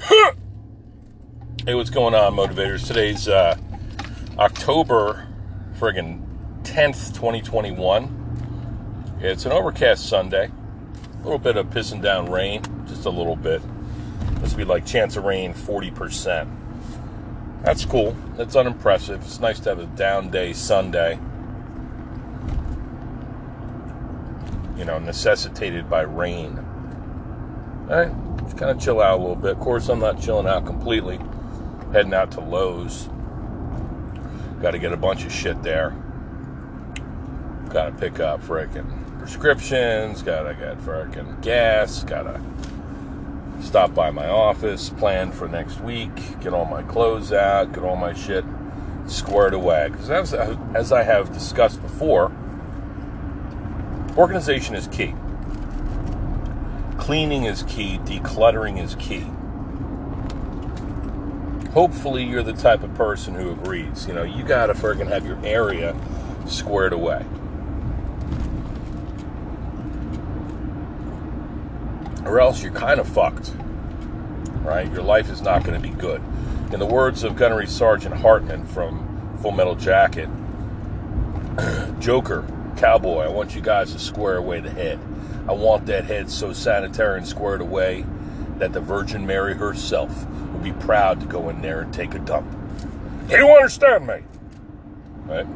hey, what's going on, motivators? Today's uh, October friggin' 10th, 2021. It's an overcast Sunday. A little bit of pissing down rain, just a little bit. This would be like chance of rain 40%. That's cool. That's unimpressive. It's nice to have a down day Sunday. You know, necessitated by rain. All right, just kind of chill out a little bit. Of course, I'm not chilling out completely. Heading out to Lowe's. Got to get a bunch of shit there. Got to pick up freaking prescriptions. Got to get freaking gas. Got to stop by my office, plan for next week, get all my clothes out, get all my shit squared away. Because as, as I have discussed before, organization is key. Cleaning is key, decluttering is key. Hopefully, you're the type of person who agrees. You know, you gotta friggin' have your area squared away. Or else you're kind of fucked. Right? Your life is not going to be good. In the words of Gunnery Sergeant Hartman from Full Metal Jacket, Joker, cowboy, I want you guys to square away the head. I want that head so sanitary and squared away that the Virgin Mary herself will be proud to go in there and take a dump. Do you understand me? Right?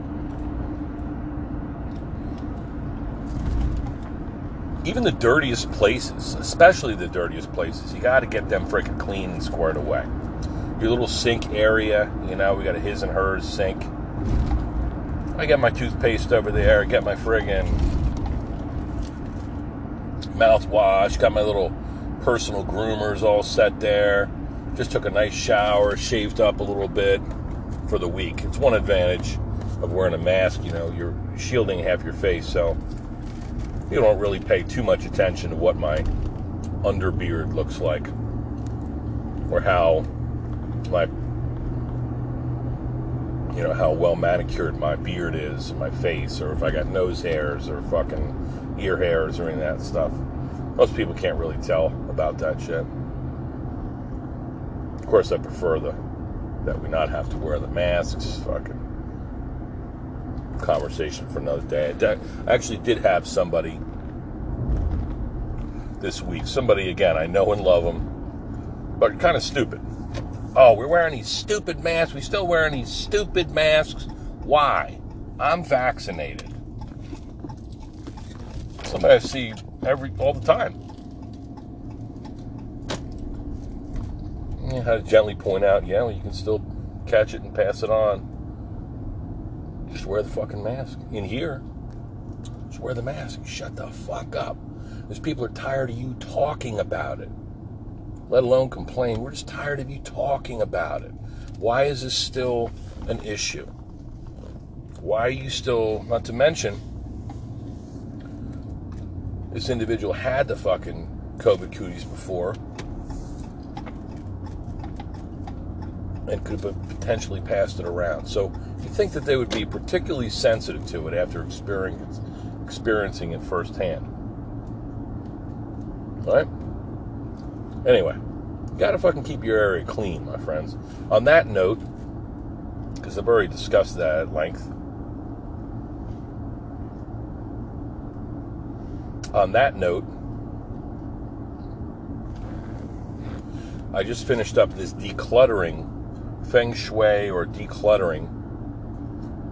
Even the dirtiest places, especially the dirtiest places, you got to get them freaking clean and squared away. Your little sink area, you know, we got a his and hers sink. I got my toothpaste over there, I get my friggin' mouthwash, got my little personal groomers all set there. Just took a nice shower, shaved up a little bit for the week. It's one advantage of wearing a mask, you know, you're shielding half your face, so you don't really pay too much attention to what my underbeard looks like or how my you know how well manicured my beard is my face or if i got nose hairs or fucking ear hairs or any of that stuff most people can't really tell about that shit of course i prefer the that we not have to wear the masks fucking conversation for another day. I actually did have somebody this week. Somebody, again, I know and love them, but kind of stupid. Oh, we're wearing these stupid masks. We still wearing these stupid masks. Why? I'm vaccinated. Somebody I see every all the time. You had to gently point out, yeah, well, you can still catch it and pass it on. Just wear the fucking mask. In here, just wear the mask. Shut the fuck up. Because people are tired of you talking about it, let alone complain. We're just tired of you talking about it. Why is this still an issue? Why are you still, not to mention, this individual had the fucking COVID cooties before and could have potentially passed it around. So you think that they would be particularly sensitive to it after experiencing it firsthand. All right? Anyway, you gotta fucking keep your area clean, my friends. On that note, because I've already discussed that at length, on that note, I just finished up this decluttering feng shui or decluttering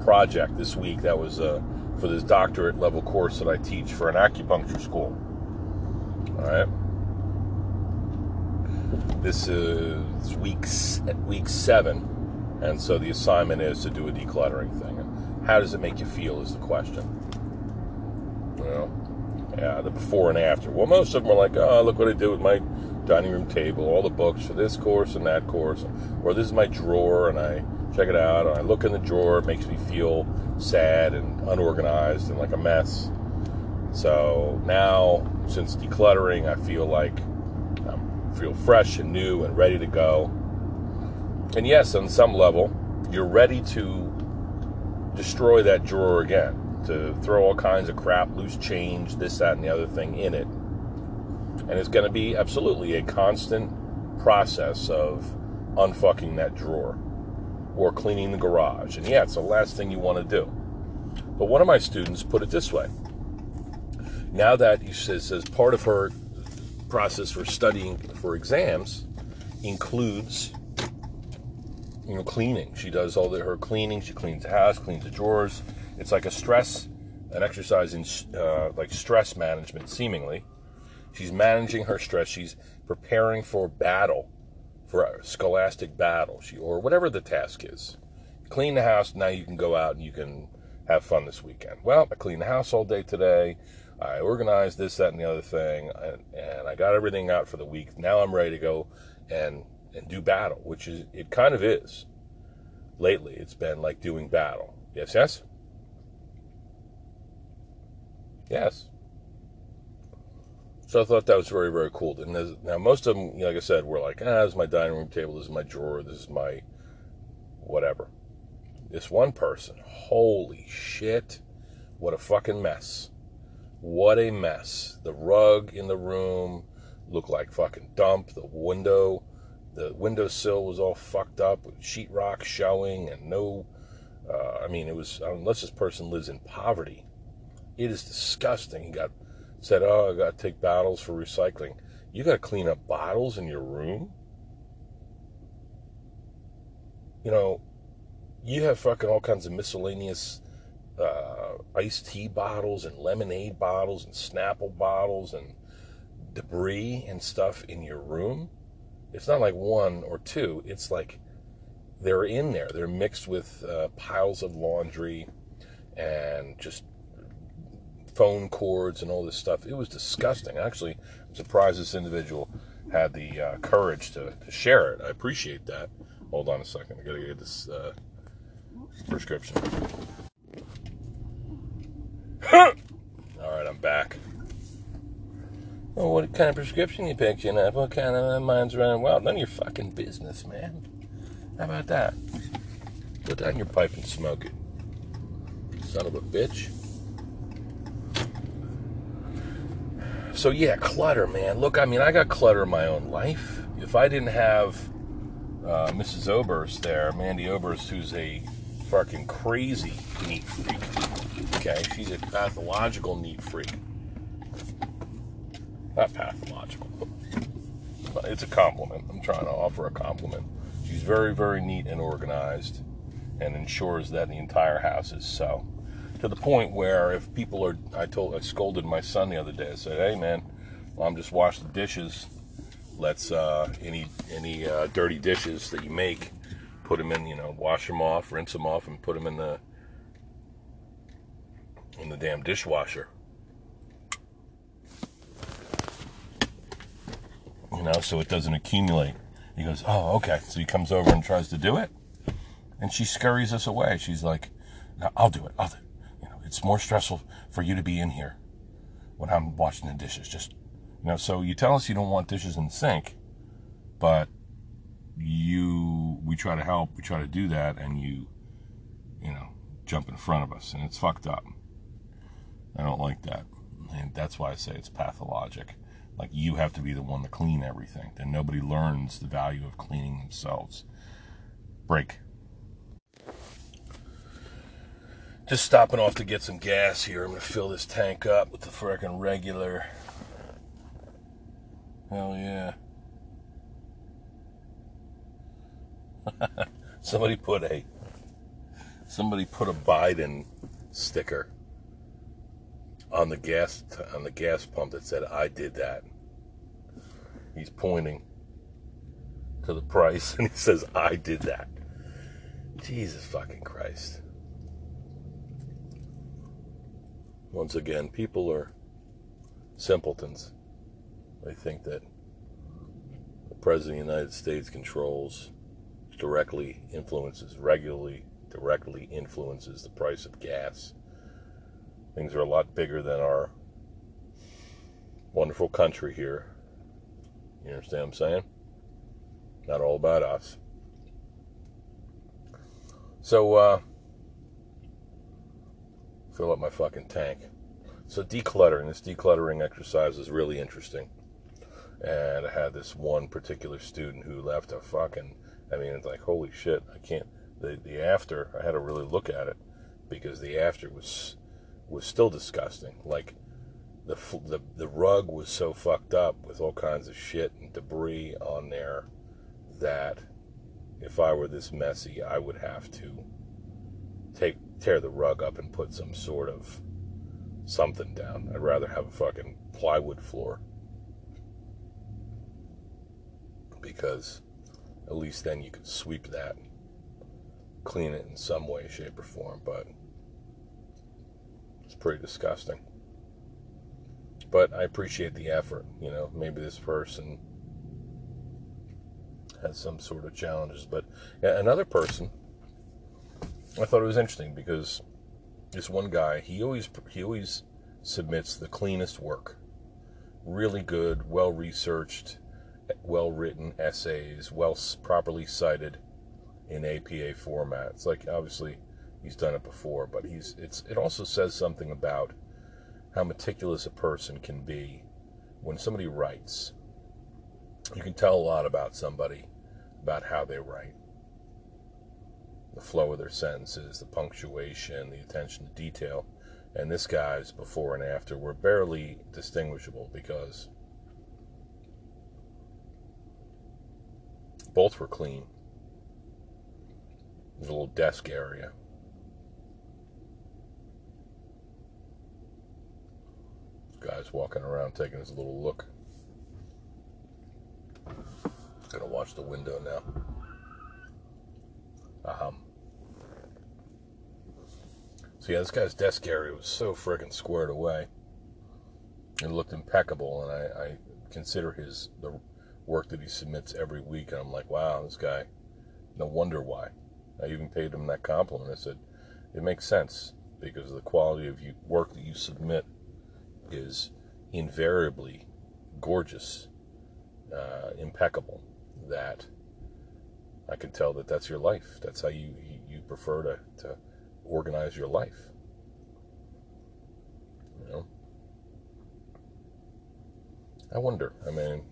project this week. That was uh, for this doctorate level course that I teach for an acupuncture school. All right. This is week week seven, and so the assignment is to do a decluttering thing. How does it make you feel? Is the question. Know, yeah, the before and after. Well, most of them are like, oh, look what I did with my dining room table, all the books for this course and that course, or this is my drawer, and I check it out, and I look in the drawer, it makes me feel sad and unorganized and like a mess. So now, since decluttering, I feel like I feel fresh and new and ready to go. And yes, on some level, you're ready to destroy that drawer again, to throw all kinds of crap, loose change, this, that, and the other thing in it. And it's going to be absolutely a constant process of unfucking that drawer or cleaning the garage. And yeah, it's the last thing you want to do. But one of my students put it this way. Now that he says as part of her process for studying for exams includes you know cleaning. She does all the, her cleaning. She cleans the house, cleans the drawers. It's like a stress, an exercise in uh, like stress management. Seemingly, she's managing her stress. She's preparing for battle, for a scholastic battle. She or whatever the task is. Clean the house. Now you can go out and you can have fun this weekend. Well, I cleaned the house all day today. I organized this, that, and the other thing, and, and I got everything out for the week. Now I'm ready to go and and do battle, which is it kind of is. Lately, it's been like doing battle. Yes, yes, yes. So I thought that was very, very cool. And now most of them, like I said, were like, ah, this is my dining room table, this is my drawer, this is my whatever. This one person, holy shit, what a fucking mess. What a mess. The rug in the room looked like fucking dump. The window, the windowsill was all fucked up with sheetrock showing and no. Uh, I mean, it was unless this person lives in poverty, it is disgusting. He got said, "Oh, I got to take bottles for recycling." You got to clean up bottles in your room. You know, you have fucking all kinds of miscellaneous uh, iced tea bottles and lemonade bottles and Snapple bottles and debris and stuff in your room. It's not like one or two. It's like they're in there. They're mixed with uh, piles of laundry and just phone cords and all this stuff. It was disgusting. Actually, I'm surprised this individual had the uh, courage to, to, share it. I appreciate that. Hold on a second. I gotta get this uh, prescription. All right, I'm back. Well, what kind of prescription you picking up? What kind of mine's running wild? None of your fucking business, man. How about that? Put in your pipe and smoke it. Son of a bitch. So yeah, clutter, man. Look, I mean, I got clutter in my own life. If I didn't have uh, Mrs. Oberst there, Mandy Oberst, who's a fucking crazy neat freak. Okay, she's a pathological neat freak. Not pathological, it's a compliment. I'm trying to offer a compliment. She's very, very neat and organized and ensures that the entire house is so. To the point where if people are, I told, I scolded my son the other day. I said, "Hey, man, mom just washed the dishes. Let's uh, any any uh, dirty dishes that you make, put them in, you know, wash them off, rinse them off, and put them in the in the damn dishwasher. You know, so it doesn't accumulate. He goes, "Oh, okay." So he comes over and tries to do it, and she scurries us away. She's like, no, "I'll do it. I'll do it. It's more stressful for you to be in here when I'm washing the dishes. Just, you know." So you tell us you don't want dishes in the sink, but you we try to help, we try to do that, and you you know jump in front of us, and it's fucked up. I don't like that, and that's why I say it's pathologic. Like you have to be the one to clean everything. Then nobody learns the value of cleaning themselves. Break. Just stopping off to get some gas here. I'm gonna fill this tank up with the freaking regular. Hell yeah. somebody put a somebody put a Biden sticker on the gas on the gas pump that said I did that. He's pointing to the price and he says I did that. Jesus fucking Christ. Once again, people are simpletons. They think that the President of the United States controls directly influences, regularly directly influences the price of gas. Things are a lot bigger than our wonderful country here. You understand what I'm saying? Not all about us. So, uh, fill up my fucking tank. So, decluttering, this decluttering exercise is really interesting. And I had this one particular student who left a fucking, I mean, it's like, holy shit, I can't, the, the after, I had to really look at it because the after was, was still disgusting. Like, the, the, the rug was so fucked up with all kinds of shit and debris on there that if I were this messy, I would have to take tear the rug up and put some sort of something down. I'd rather have a fucking plywood floor. Because at least then you could sweep that, clean it in some way, shape, or form, but it's pretty disgusting. But I appreciate the effort, you know, maybe this person has some sort of challenges. But another person, I thought it was interesting because this one guy, he always he always submits the cleanest work, really good, well researched, well written essays, well properly cited in APA format. It's like obviously he's done it before, but he's it's it also says something about how meticulous a person can be when somebody writes you can tell a lot about somebody about how they write. The flow of their sentences, the punctuation, the attention to detail. And this guy's before and after were barely distinguishable because both were clean. There's a little desk area. This guy's walking around taking his little look. Gonna watch the window now. Um. So yeah, this guy's desk area was so friggin' squared away. It looked impeccable, and I, I consider his the work that he submits every week, and I'm like, wow, this guy. No wonder why. I even paid him that compliment. I said, it makes sense because the quality of you, work that you submit is invariably gorgeous, uh, impeccable that I can tell that that's your life. That's how you, you prefer to, to organize your life. You know? I wonder, I mean,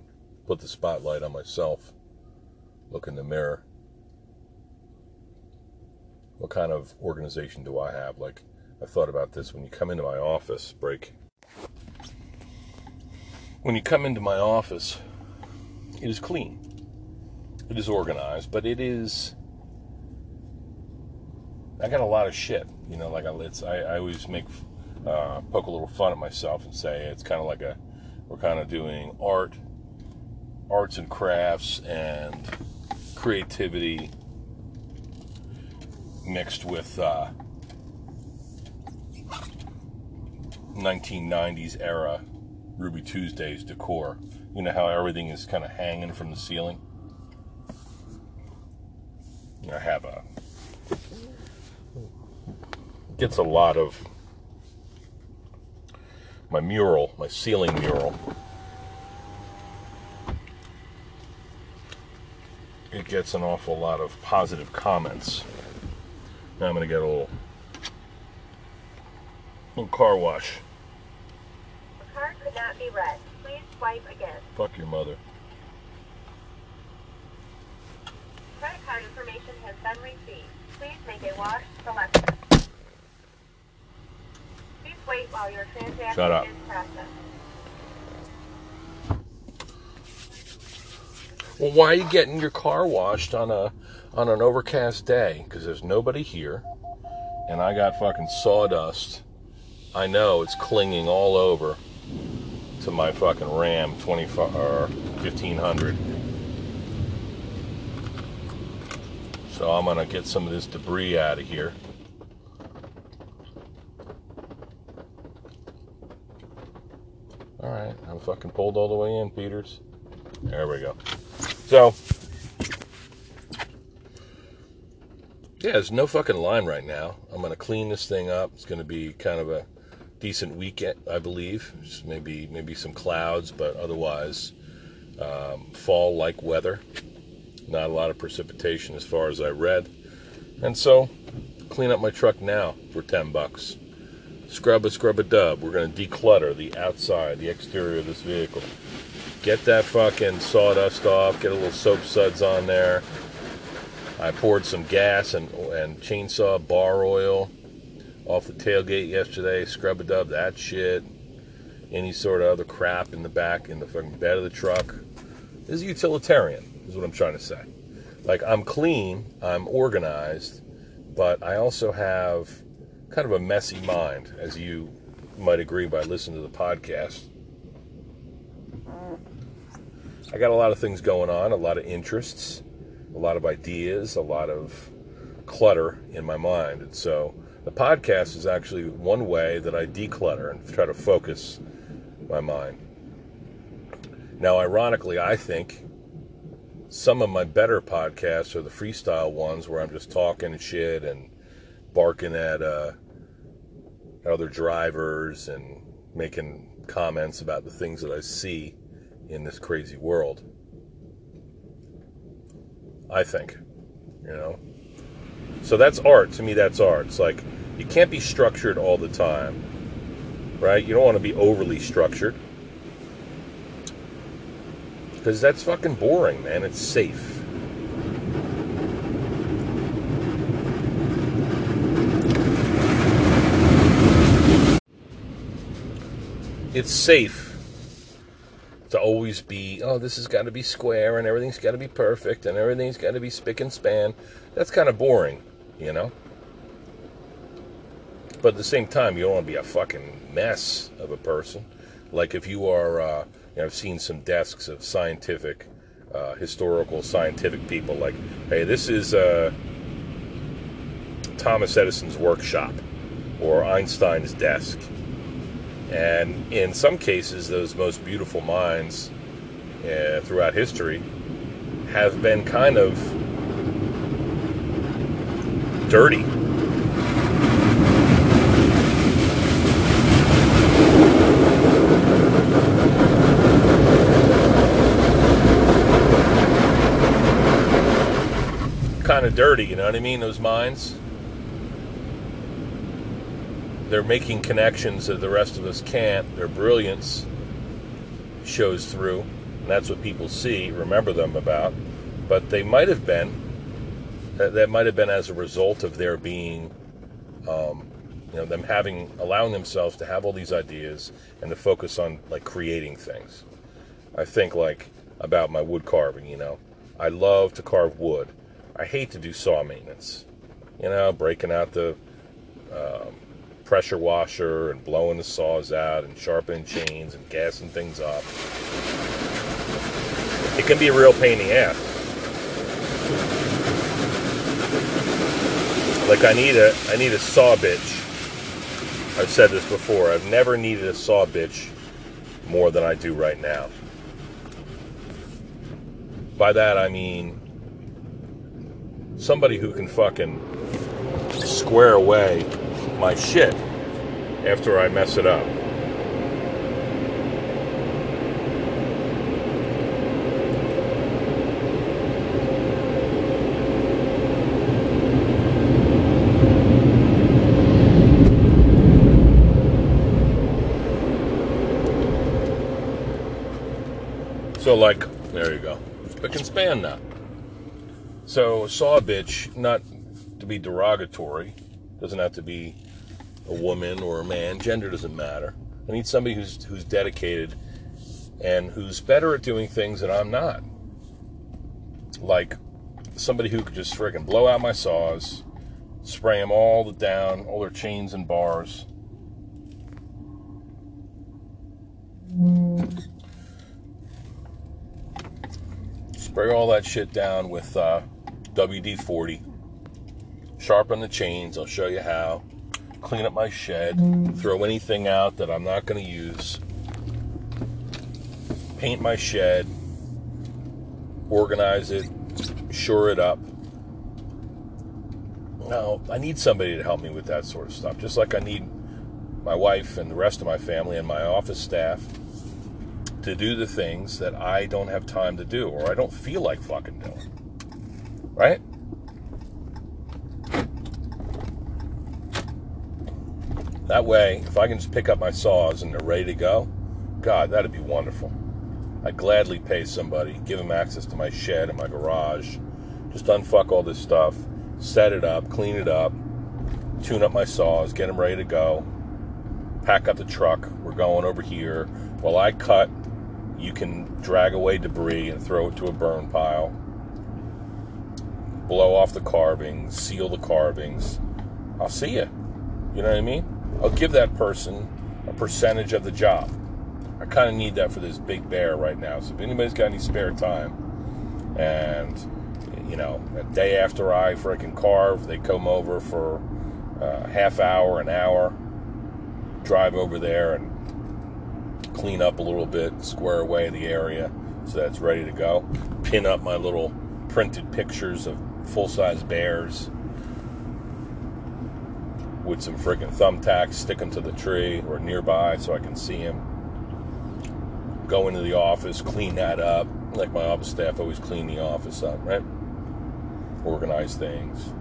put the spotlight on myself, look in the mirror. What kind of organization do I have? Like, I thought about this when you come into my office, break. When you come into my office, it is clean it is organized, but it is. I got a lot of shit, you know. Like I, it's, I, I always make uh, poke a little fun at myself and say it's kind of like a we're kind of doing art, arts and crafts, and creativity mixed with uh, 1990s era Ruby Tuesdays decor. You know how everything is kind of hanging from the ceiling. I have a gets a lot of my mural, my ceiling mural. It gets an awful lot of positive comments. Now I'm going to get a little little car wash. The card could not be read. Please swipe again. Fuck your mother. Credit card information has been received. Please make a wash selection. Please wait while your transaction Shut up. is processed. Well, why are you getting your car washed on a on an overcast day? Because there's nobody here, and I got fucking sawdust. I know it's clinging all over to my fucking Ram 25 or 1500. So I'm gonna get some of this debris out of here. All right, I'm fucking pulled all the way in, Peters. There we go. So, yeah, there's no fucking line right now. I'm gonna clean this thing up. It's gonna be kind of a decent weekend, I believe. Just maybe maybe some clouds, but otherwise um, fall-like weather. Not a lot of precipitation as far as I read. And so, clean up my truck now for 10 bucks. Scrub a scrub a dub. We're going to declutter the outside, the exterior of this vehicle. get that fucking sawdust off, get a little soap suds on there. I poured some gas and, and chainsaw bar oil off the tailgate yesterday, scrub a dub that shit. Any sort of other crap in the back, in the fucking bed of the truck. This is utilitarian, is what I'm trying to say. Like, I'm clean, I'm organized, but I also have kind of a messy mind, as you might agree by listening to the podcast. I got a lot of things going on, a lot of interests, a lot of ideas, a lot of clutter in my mind. And so the podcast is actually one way that I declutter and try to focus my mind. Now, ironically, I think some of my better podcasts are the freestyle ones where I'm just talking shit and barking at uh, other drivers and making comments about the things that I see in this crazy world. I think, you know. So that's art. To me, that's art. It's like you can't be structured all the time, right? You don't want to be overly structured because that's fucking boring, man. It's safe. It's safe to always be, oh, this has got to be square and everything's got to be perfect and everything's got to be spick and span. That's kind of boring, you know? But at the same time, you don't want to be a fucking mess of a person. Like if you are, uh, you know, I've seen some desks of scientific, uh, historical scientific people. Like, hey, this is uh, Thomas Edison's workshop or Einstein's desk. And in some cases, those most beautiful minds uh, throughout history have been kind of dirty. Kind of dirty, you know what I mean? Those minds they're making connections that the rest of us can't. Their brilliance shows through, and that's what people see, remember them about. But they might have been, that might have been as a result of their being, um, you know, them having, allowing themselves to have all these ideas and to focus on like creating things. I think like about my wood carving, you know, I love to carve wood. I hate to do saw maintenance, you know, breaking out the um, pressure washer and blowing the saws out and sharpening chains and gassing things up. It can be a real pain in the ass. Like I need a I need a saw bitch. I've said this before. I've never needed a saw bitch more than I do right now. By that I mean somebody who can fucking square away my shit after I mess it up. So, like, there you go. Spick and span now. So, saw bitch, not to be derogatory, doesn't have to be a woman or a man. Gender doesn't matter. I need somebody who's who's dedicated and who's better at doing things that I'm not. Like somebody who could just freaking blow out my saws, spray them all the down, all their chains and bars. Spray all that shit down with uh, WD 40. Sharpen the chains, I'll show you how clean up my shed, throw anything out that I'm not going to use, paint my shed, organize it, shore it up. Now, I need somebody to help me with that sort of stuff, just like I need my wife and the rest of my family and my office staff to do the things that I don't have time to do or I don't feel like fucking doing. Right? That way, if I can just pick up my saws and they're ready to go, God, that'd be wonderful. I'd gladly pay somebody, give them access to my shed and my garage, just unfuck all this stuff, set it up, clean it up, tune up my saws, get them ready to go, pack up the truck. We're going over here. While I cut, you can drag away debris and throw it to a burn pile. Blow off the carvings, seal the carvings. I'll see you. You know what I mean? I'll give that person a percentage of the job. I kind of need that for this big bear right now. So if anybody's got any spare time, and you know, a day after I freaking carve, they come over for a half hour, an hour, drive over there and clean up a little bit, square away the area so that's ready to go. Pin up my little printed pictures of full size bears with some freaking thumbtacks, stick them to the tree or nearby so I can see them. Go into the office, clean that up. Like my office staff always clean the office up, right? Organize things.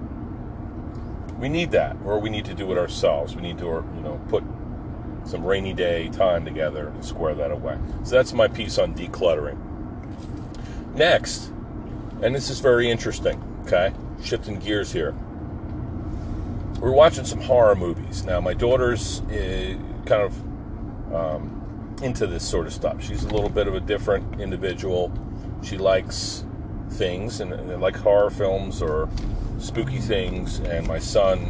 We need that, or we need to do it ourselves. We need to, you know, put some rainy day time together and square that away. So that's my piece on decluttering. Next, and this is very interesting, okay? Shifting gears here. We're watching some horror movies. Now, my daughter's uh, kind of um, into this sort of stuff. She's a little bit of a different individual. She likes things and, and like horror films or spooky things, and my son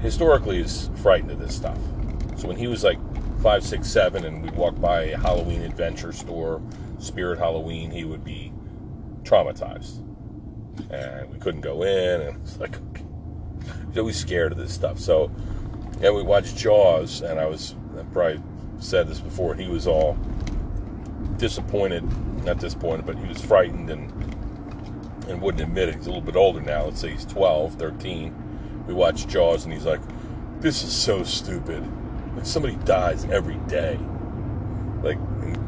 historically is frightened of this stuff. So when he was like five, six, seven, and we'd walk by a Halloween adventure store, Spirit Halloween, he would be traumatized. And we couldn't go in, and it's like, he's always scared of this stuff. So, yeah, we watched Jaws, and I was, I probably said this before, he was all disappointed, not disappointed, but he was frightened and and wouldn't admit it. He's a little bit older now. Let's say he's 12, 13. We watched Jaws, and he's like, this is so stupid. Like somebody dies every day. Like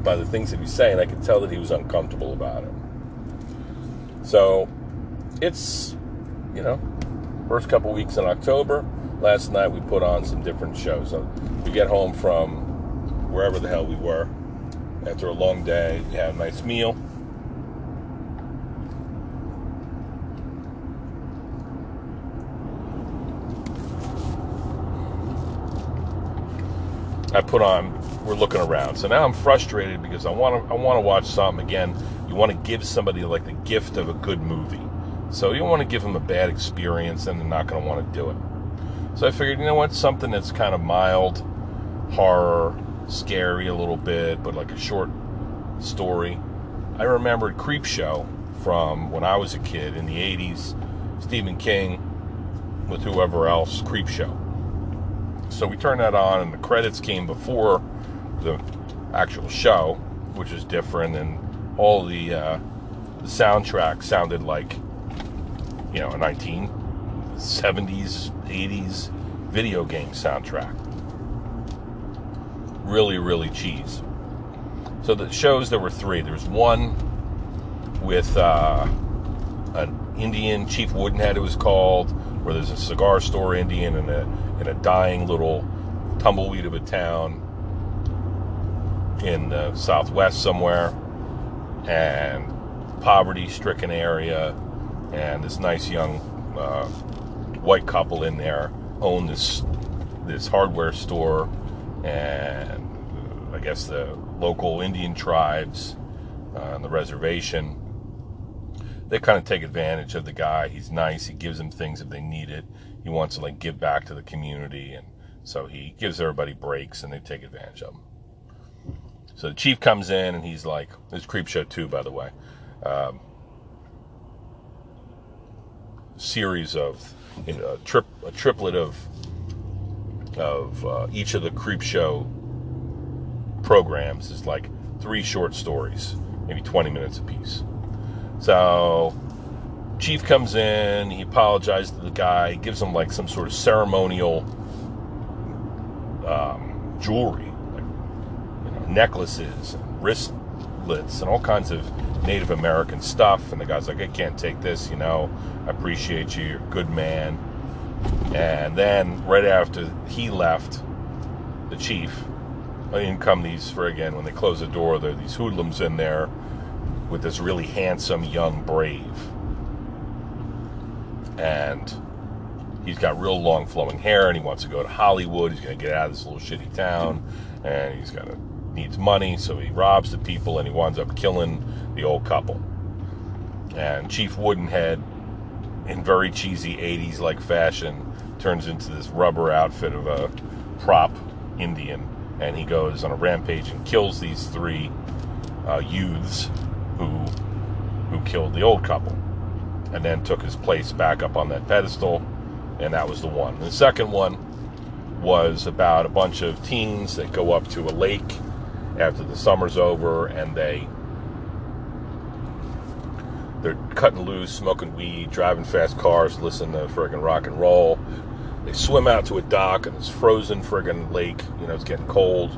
by the things that he's saying, I could tell that he was uncomfortable about it. So it's you know first couple weeks in October. Last night we put on some different shows. So we get home from wherever the hell we were after a long day. We have a nice meal. I put on. We're looking around, so now I'm frustrated because I want to. I want to watch something again. You want to give somebody like the gift of a good movie, so you don't want to give them a bad experience, and they're not going to want to do it. So I figured, you know what, something that's kind of mild, horror, scary a little bit, but like a short story. I remembered Creepshow from when I was a kid in the 80s. Stephen King with whoever else, Creepshow. So we turned that on, and the credits came before the actual show, which is different, and all the uh, the soundtrack sounded like you know a 1970s, 80s video game soundtrack. Really, really cheese. So the shows there were three. There's one with uh, an Indian Chief Woodenhead, it was called, where there's a cigar store Indian and a in a dying little tumbleweed of a town in the southwest somewhere, and poverty-stricken area, and this nice young uh, white couple in there own this this hardware store, and I guess the local Indian tribes uh, on the reservation they kind of take advantage of the guy. He's nice. He gives them things if they need it. He wants to like give back to the community, and so he gives everybody breaks, and they take advantage of him. So the chief comes in, and he's like, "There's Creepshow 2, by the way." Um, series of you know, a, trip, a triplet of of uh, each of the Creepshow programs is like three short stories, maybe 20 minutes apiece. So, Chief comes in, he apologizes to the guy, gives him like some sort of ceremonial um, jewelry, like you know, necklaces, and wristlets, and all kinds of Native American stuff. And the guy's like, I can't take this, you know, I appreciate you, you're a good man. And then, right after he left, the chief, in come these for again when they close the door. There are these hoodlums in there with this really handsome young brave, and he's got real long flowing hair, and he wants to go to Hollywood. He's going to get out of this little shitty town, and he's got to needs money, so he robs the people, and he winds up killing the old couple. And Chief Woodenhead, in very cheesy 80s like fashion, turns into this rubber outfit of a prop Indian, and he goes on a rampage and kills these three uh, youths who who killed the old couple, and then took his place back up on that pedestal, and that was the one. The second one was about a bunch of teens that go up to a lake after the summer's over, and they they're cutting loose, smoking weed, driving fast cars, listening to friggin' rock and roll. They swim out to a dock and it's frozen friggin' lake. You know, it's getting cold.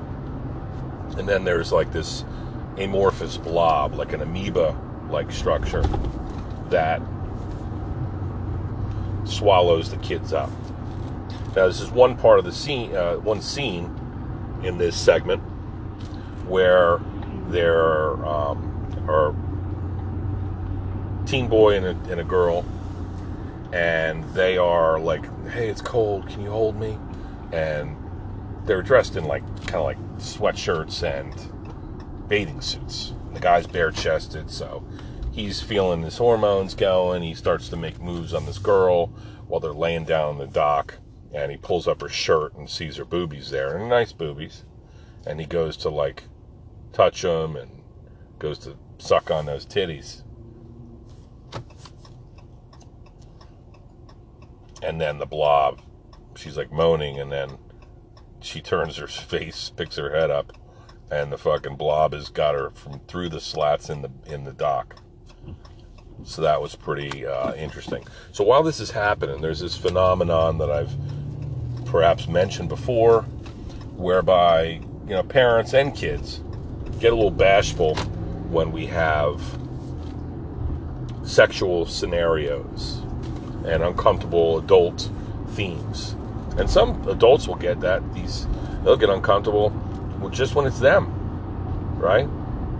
And then there's like this amorphous blob, like an amoeba like structure, that swallows the kids up. Now, this is one part of the scene, uh, one scene in this segment where there um, are teen boy and a, and a girl, and they are like, "Hey, it's cold. Can you hold me?" And they're dressed in like kind of like sweatshirts and bathing suits. The guy's bare chested, so he's feeling his hormones going. He starts to make moves on this girl while they're laying down on the dock, and he pulls up her shirt and sees her boobies there, and nice boobies. And he goes to like touch them and goes to suck on those titties. And then the blob, she's like moaning, and then she turns her face, picks her head up, and the fucking blob has got her from through the slats in the in the dock. So that was pretty uh, interesting. So while this is happening, there's this phenomenon that I've perhaps mentioned before, whereby you know parents and kids get a little bashful when we have sexual scenarios and uncomfortable adult themes. And some adults will get that. These they'll get uncomfortable just when it's them, right?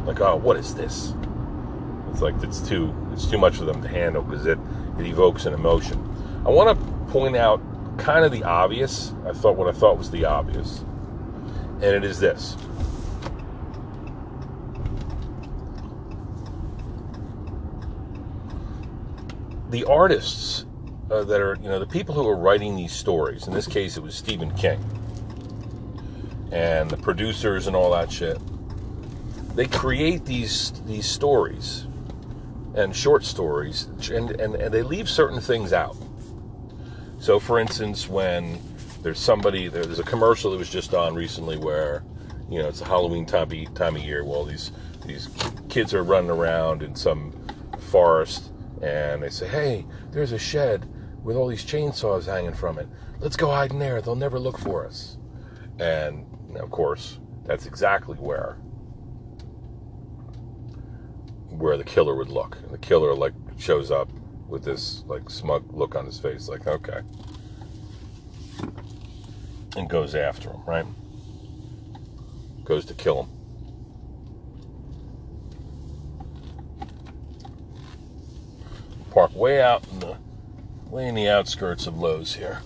Like, oh, what is this? It's like it's too it's too much for them to handle because it it evokes an emotion. I want to point out kind of the obvious. I thought what I thought was the obvious, and it is this: the artists uh, that are, you know, the people who are writing these stories, in this case it was Stephen King, and the producers and all that shit, they create these these stories and short stories, and, and, and they leave certain things out. So, for instance, when there's somebody, there's a commercial that was just on recently where, you know, it's a Halloween time, time of year. Well, these these kids are running around in some forest and they say, hey, there's a shed with all these chainsaws hanging from it. Let's go hide in there. They'll never look for us. And of course, that's exactly where where the killer would look. And the killer like shows up with this like smug look on his face, like okay, and goes after him. Right? Goes to kill him. Park way out in the way in the outskirts of Lowe's here,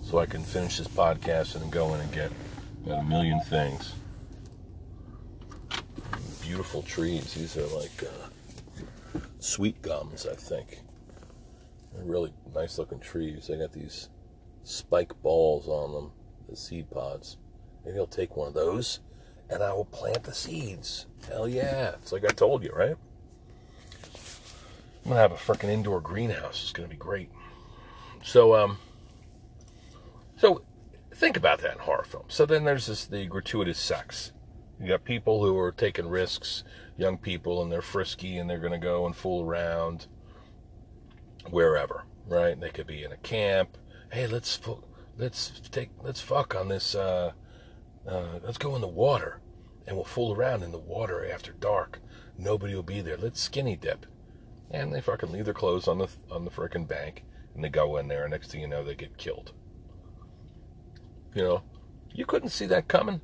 so I can finish this podcast and go in and get got a million things. Beautiful trees. These are like uh, sweet gums, I think. They're really nice looking trees. They got these spike balls on them, the seed pods. Maybe I'll take one of those and I will plant the seeds. Hell yeah. It's like I told you, right? I'm gonna have a freaking indoor greenhouse. It's gonna be great. So, um, so think about that in horror films. So then there's this the gratuitous sex. You got people who are taking risks, young people, and they're frisky and they're gonna go and fool around wherever, right? They could be in a camp. Hey, let's let's take let's fuck on this. Uh, uh, let's go in the water, and we'll fool around in the water after dark. Nobody will be there. Let's skinny dip and they fucking leave their clothes on the on the freaking bank, and they go in there. And next thing you know, they get killed. You know, you couldn't see that coming.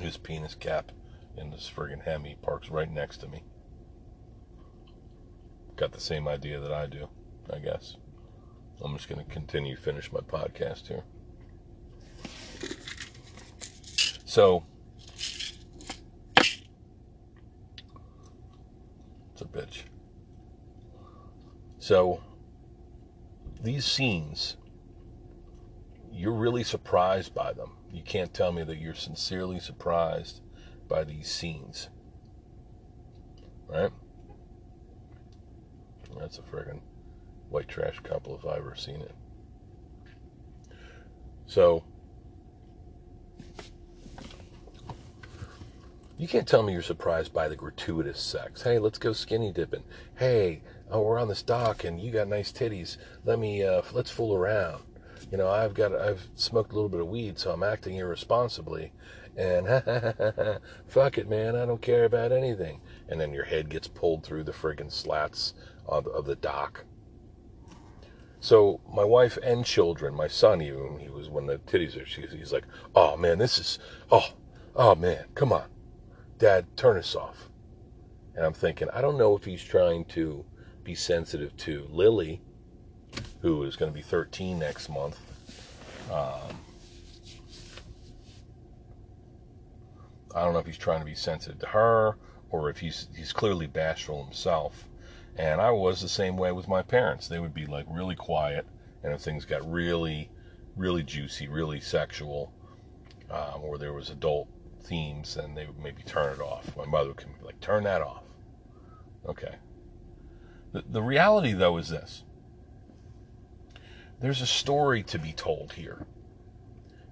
his penis cap in this friggin' Hemi parks right next to me. Got the same idea that I do, I guess. I'm just going to continue finish my podcast here. So, it's a bitch. So, these scenes, you're really surprised by them. You can't tell me that you're sincerely surprised by these scenes. Right? That's a friggin' white trash couple if I've ever seen it. So, you can't tell me you're surprised by the gratuitous sex. Hey, let's go skinny dipping. Hey, oh, we're on this dock and you got nice titties. Let me, uh, let's fool around. You know, I've got, I've smoked a little bit of weed, so I'm acting irresponsibly. And fuck it, man, I don't care about anything. And then your head gets pulled through the friggin' slats of, of the dock. So my wife and children, my son even, he was when the titties are, he's like, oh man, this is, oh, oh man, come on, Dad, turn us off. And I'm thinking, I don't know if he's trying to be sensitive to Lily, who is going to be 13 next month. Um, I don't know if he's trying to be sensitive to her or if he's he's clearly bashful himself. And I was the same way with my parents. They would be like really quiet, and if things got really, really juicy, really sexual, um, or there was adult themes, and they would maybe turn it off. My mother would be like, "Turn that off." Okay. The, the reality, though, is this: there's a story to be told here.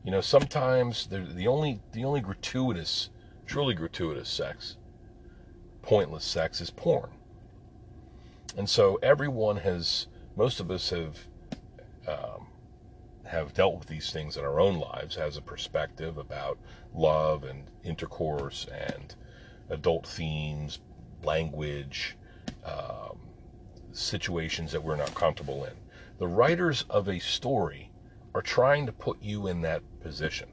You know, sometimes the only the only gratuitous, truly gratuitous sex, pointless sex, is porn. And so everyone has, most of us have, um, have dealt with these things in our own lives, has a perspective about love and intercourse and adult themes, language, um, situations that we're not comfortable in. The writers of a story are trying to put you in that position.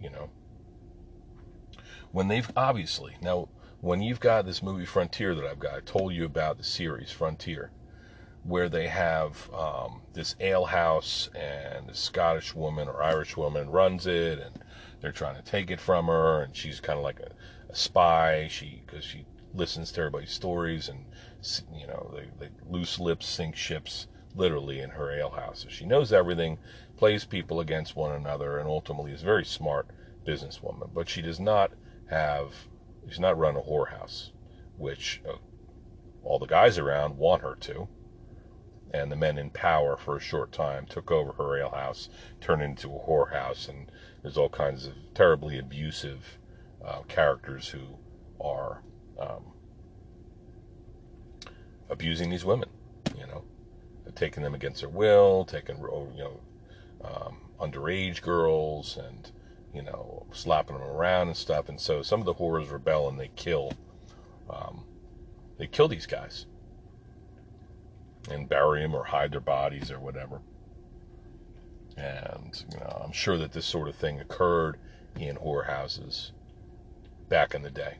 You know, when they've obviously now when you've got this movie Frontier that I've got, I told you about the series Frontier, where they have um, this ale house and a Scottish woman or Irish woman runs it, and they're trying to take it from her, and she's kind of like a, a spy. She because she listens to everybody's stories, and you know, they, loose lips sink ships literally in her ale house. So she knows everything, plays people against one another, and ultimately is a very smart businesswoman. But she does not have She's not run a whorehouse, which uh, all the guys around want her to. And the men in power for a short time took over her alehouse, turned it into a whorehouse, and there's all kinds of terribly abusive uh, characters who are um, abusing these women, you know, taking them against their will, taking, you know, um, underage girls and you know, slapping them around and stuff. And so some of the whores rebel and they kill, um, they kill these guys and bury them or hide their bodies or whatever. And you know, I'm sure that this sort of thing occurred in whorehouses back in the day.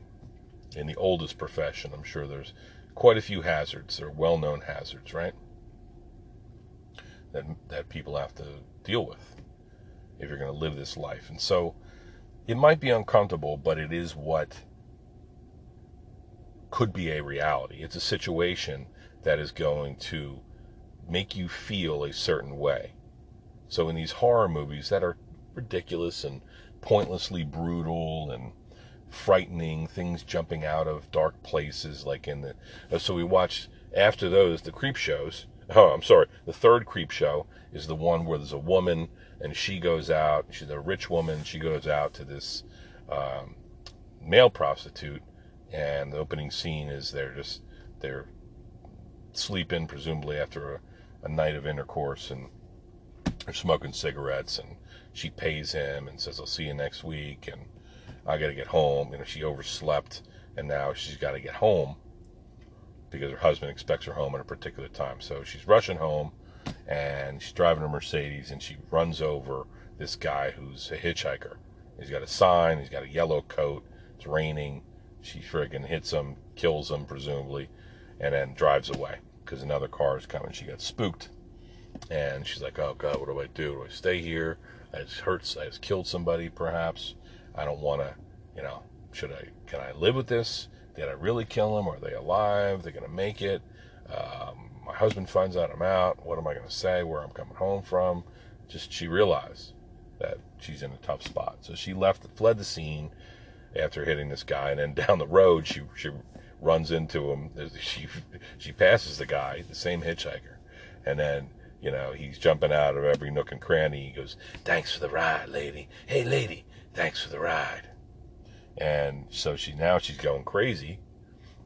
In the oldest profession, I'm sure there's quite a few hazards. They're well-known hazards, right? That that people have to deal with if you're going to live this life. And so it might be uncomfortable, but it is what could be a reality. It's a situation that is going to make you feel a certain way. So in these horror movies that are ridiculous and pointlessly brutal and frightening, things jumping out of dark places, like in the. Uh, so we watched after those the Creepshows. Oh, I'm sorry. The third Creepshow is the one where there's a woman and she goes out. She's a rich woman. She goes out to this um, male prostitute, and the opening scene is they're just they're sleeping, presumably after a, a night of intercourse, and they're smoking cigarettes. And she pays him and says, "I'll see you next week." And I got to get home. You know, she overslept, and now she's got to get home because her husband expects her home at a particular time. So she's rushing home and she's driving her Mercedes and she runs over this guy who's a hitchhiker He's got a sign. He's got a yellow coat. It's raining. She friggin' hits him, kills him presumably, and then drives away because another car is coming. She got spooked, and she's like, "Oh God, what do I do? Do I stay here? I just hurts. I just killed somebody, perhaps. I don't want to, you know. Should I? Can I live with this? Did I really kill them? Are they alive? They're gonna make it. Um, my husband finds out I'm out. What am I gonna say? Where I'm coming home from? Just she realized that she's in a tough spot, so she left, fled the scene after hitting this guy, and then down the road she she runs into him. She she passes the guy, the same hitchhiker, and then you know he's jumping out of every nook and cranny. He goes, "Thanks for the ride, lady. Hey, lady, thanks for the ride." And so she now she's going crazy,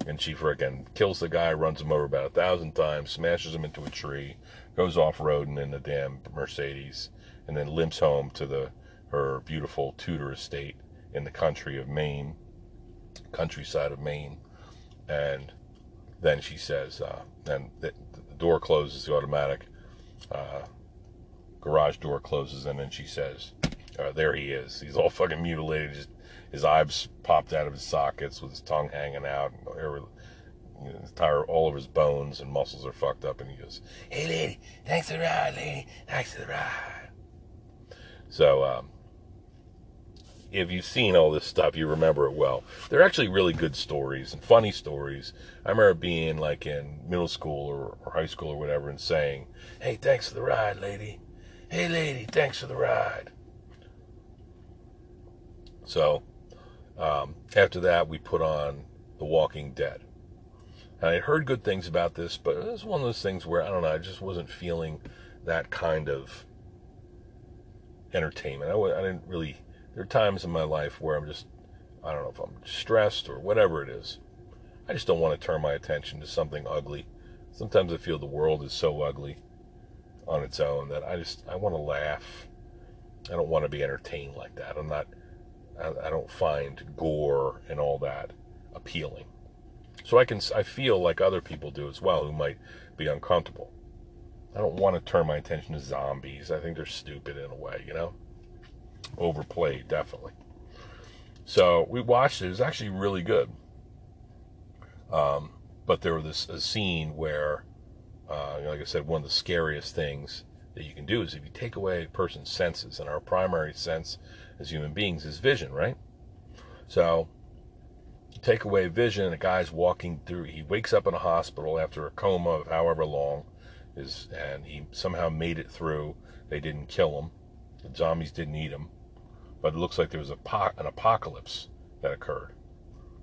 and she frickin' kills the guy, runs him over about a thousand times, smashes him into a tree, goes off roading in the damn Mercedes, and then limps home to the her beautiful Tudor estate in the country of Maine, countryside of Maine, and then she says, uh, then the, the, door closes, the automatic uh, garage door closes, and then she says, uh, "There he is. He's all fucking mutilated. His, his eyes popped out of his sockets with his tongue hanging out, and hair, you know, his tire, all of his bones and muscles are fucked up." And he goes, "Hey, lady, thanks for the ride, lady. Thanks for the ride." So, um, if you've seen all this stuff, you remember it well. They're actually really good stories and funny stories. I remember being like in middle school or, or high school or whatever and saying, Hey, thanks for the ride, lady. Hey, lady, thanks for the ride. So, um, after that, we put on The Walking Dead. And I heard good things about this, but it was one of those things where, I don't know, I just wasn't feeling that kind of entertainment. I, I didn't really there are times in my life where I'm just, I don't know if I'm stressed or whatever it is. I just don't want to turn my attention to something ugly. Sometimes I feel the world is so ugly on its own that I just, I want to laugh. I don't want to be entertained like that. I'm not, I, I don't find gore and all that appealing. So I can, I feel like other people do as well who might be uncomfortable. I don't want to turn my attention to zombies. I think they're stupid in a way, you know? Overplayed, definitely. So we watched it. It was actually really good. Um, but there was this a scene where, uh, like I said, one of the scariest things that you can do is if you take away a person's senses, and our primary sense as human beings is vision, right? So take away vision, and a guy's walking through. He wakes up in a hospital after a coma of however long, is and he somehow made it through. They didn't kill him. The zombies didn't eat him but it looks like there was po- an apocalypse that occurred.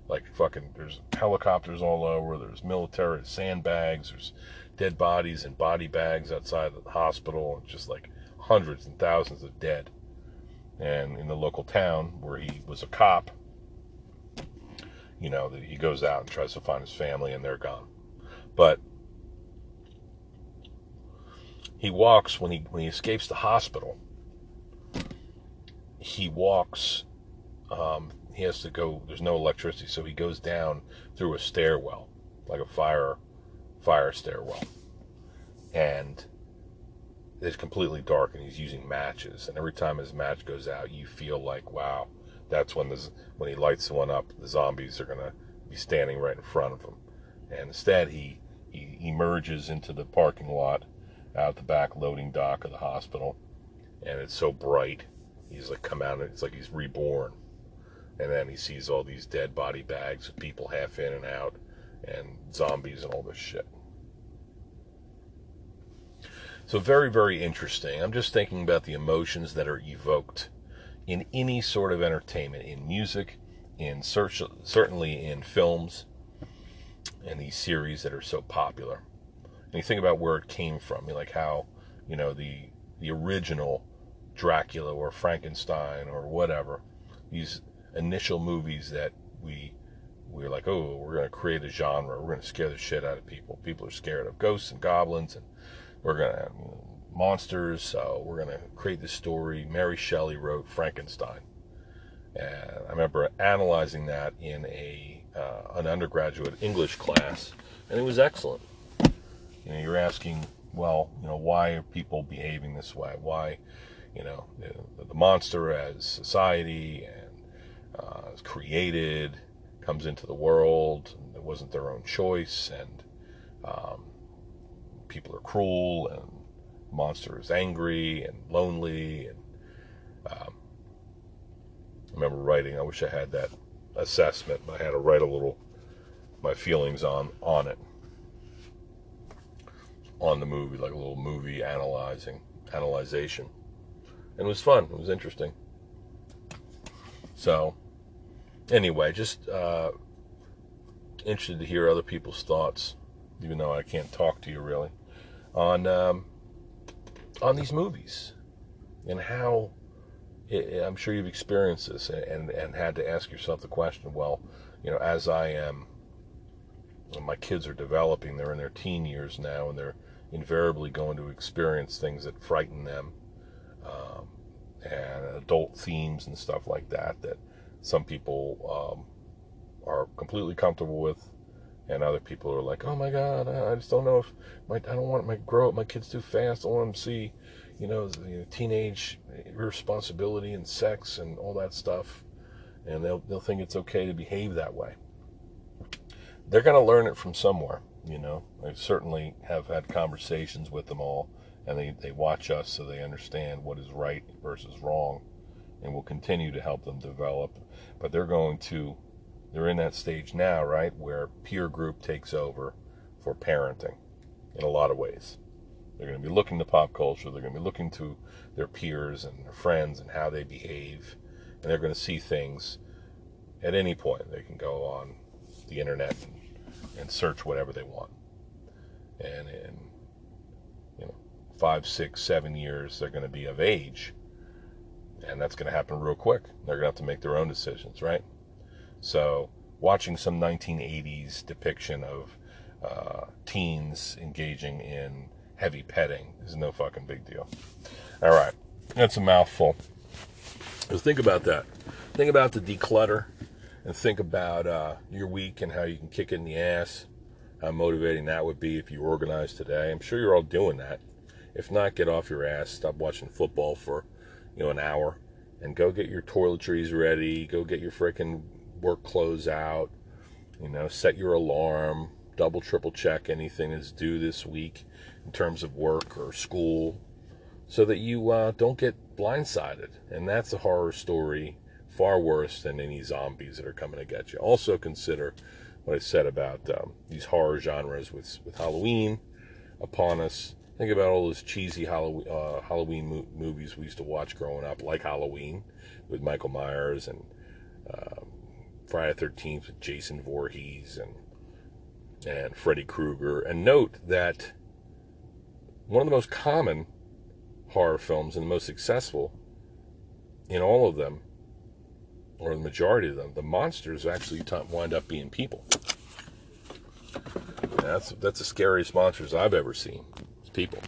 Like fucking, there's helicopters all over. There's military sandbags. There's dead bodies and body bags outside the hospital, and just like hundreds and thousands of dead. And in the local town where he was a cop, you know, he goes out and tries to find his family, and they're gone. But he walks when he when he escapes the hospital he walks. Um, he has to go. There's no electricity, so he goes down through a stairwell, like a fire fire stairwell, and it's completely dark. And he's using matches. And every time his match goes out, you feel like, wow, that's when this when he lights one up, the zombies are gonna be standing right in front of him. And instead, he he emerges into the parking lot out the back loading dock of the hospital, and it's so bright he's like come out and it's like he's reborn. And then he sees all these dead body bags of people half in and out and zombies and all this shit. So very very interesting. I'm just thinking about the emotions that are evoked in any sort of entertainment in music in search, certainly in films and these series that are so popular. And you think about where it came from like how you know the the original Dracula or Frankenstein or whatever. These initial movies that we we're like, oh, we're going to create a genre. We're going to scare the shit out of people. People are scared of ghosts and goblins, and we're going to have monsters. So we're going to create this story. Mary Shelley wrote Frankenstein, and I remember analyzing that in a uh, an undergraduate English class, and it was excellent. You know, you're asking, well, you know, why are people behaving this way? Why you know, the, the monster as society and uh, is created, comes into the world. It wasn't their own choice, and um, people are cruel, and monster is angry and lonely. And um, I remember writing. I wish I had that assessment. I had to write a little my feelings on on it on the movie, like a little movie analyzing analyzation, and it was fun. It was interesting. So, anyway, just uh, interested to hear other people's thoughts, even though I can't talk to you really, on um, on these movies and how I'm sure you've experienced this and and had to ask yourself the question. Well, you know, as I am, my kids are developing. They're in their teen years now, and they're invariably going to experience things that frighten them, and adult themes and stuff like that that some people um, are completely comfortable with, and other people are like, "Oh my God, I just don't know if my I don't want my grow up my kids too fast. I want them to see, you know, teenage irresponsibility and sex and all that stuff, and they'll they'll think it's okay to behave that way. They're to learn it from somewhere, you know. I certainly have had conversations with them all, and they they watch us so they understand what is right versus wrong, and we'll continue to help them develop. But they're going to they're in that stage now, right, where peer group takes over for parenting in a lot of ways. They're going to be looking to pop culture. They're going to be looking to their peers and their friends and how they behave. And they're going to see things at any point. They can go on the internet and, and search whatever they want. And know five, six, seven years, they're going to be of age. And that's going to happen real quick. They're going to have to make their own decisions, right? So, watching some 1980s depiction of uh, teens engaging in heavy petting is no fucking big deal. All right, that's a mouthful. So think about that. Think about the declutter, and think about uh, your week and how you can kick in the ass. How motivating that would be if you organized today. I'm sure you're all doing that. If not, get off your ass. Stop watching football for, you know, an hour, and go get your toiletries ready. Go get your freaking work clothes out. You know, set your alarm. Double, triple check anything that's due this week in terms of work or school so that you uh, don't get blindsided. And that's a horror story far worse than any zombies that are coming to get you. Also, consider what I said about um, these horror genres with, with Halloween upon us. Think about all those cheesy Halloween, uh, Halloween mo- movies we used to watch growing up, like Halloween with Michael Myers and uh, Friday the 13th with Jason Voorhees and and Freddy Krueger. And note that one of the most common horror films and the most successful in all of them, or the majority of them, the monsters actually wind up being people. That's that's the scariest monsters I've ever seen. People.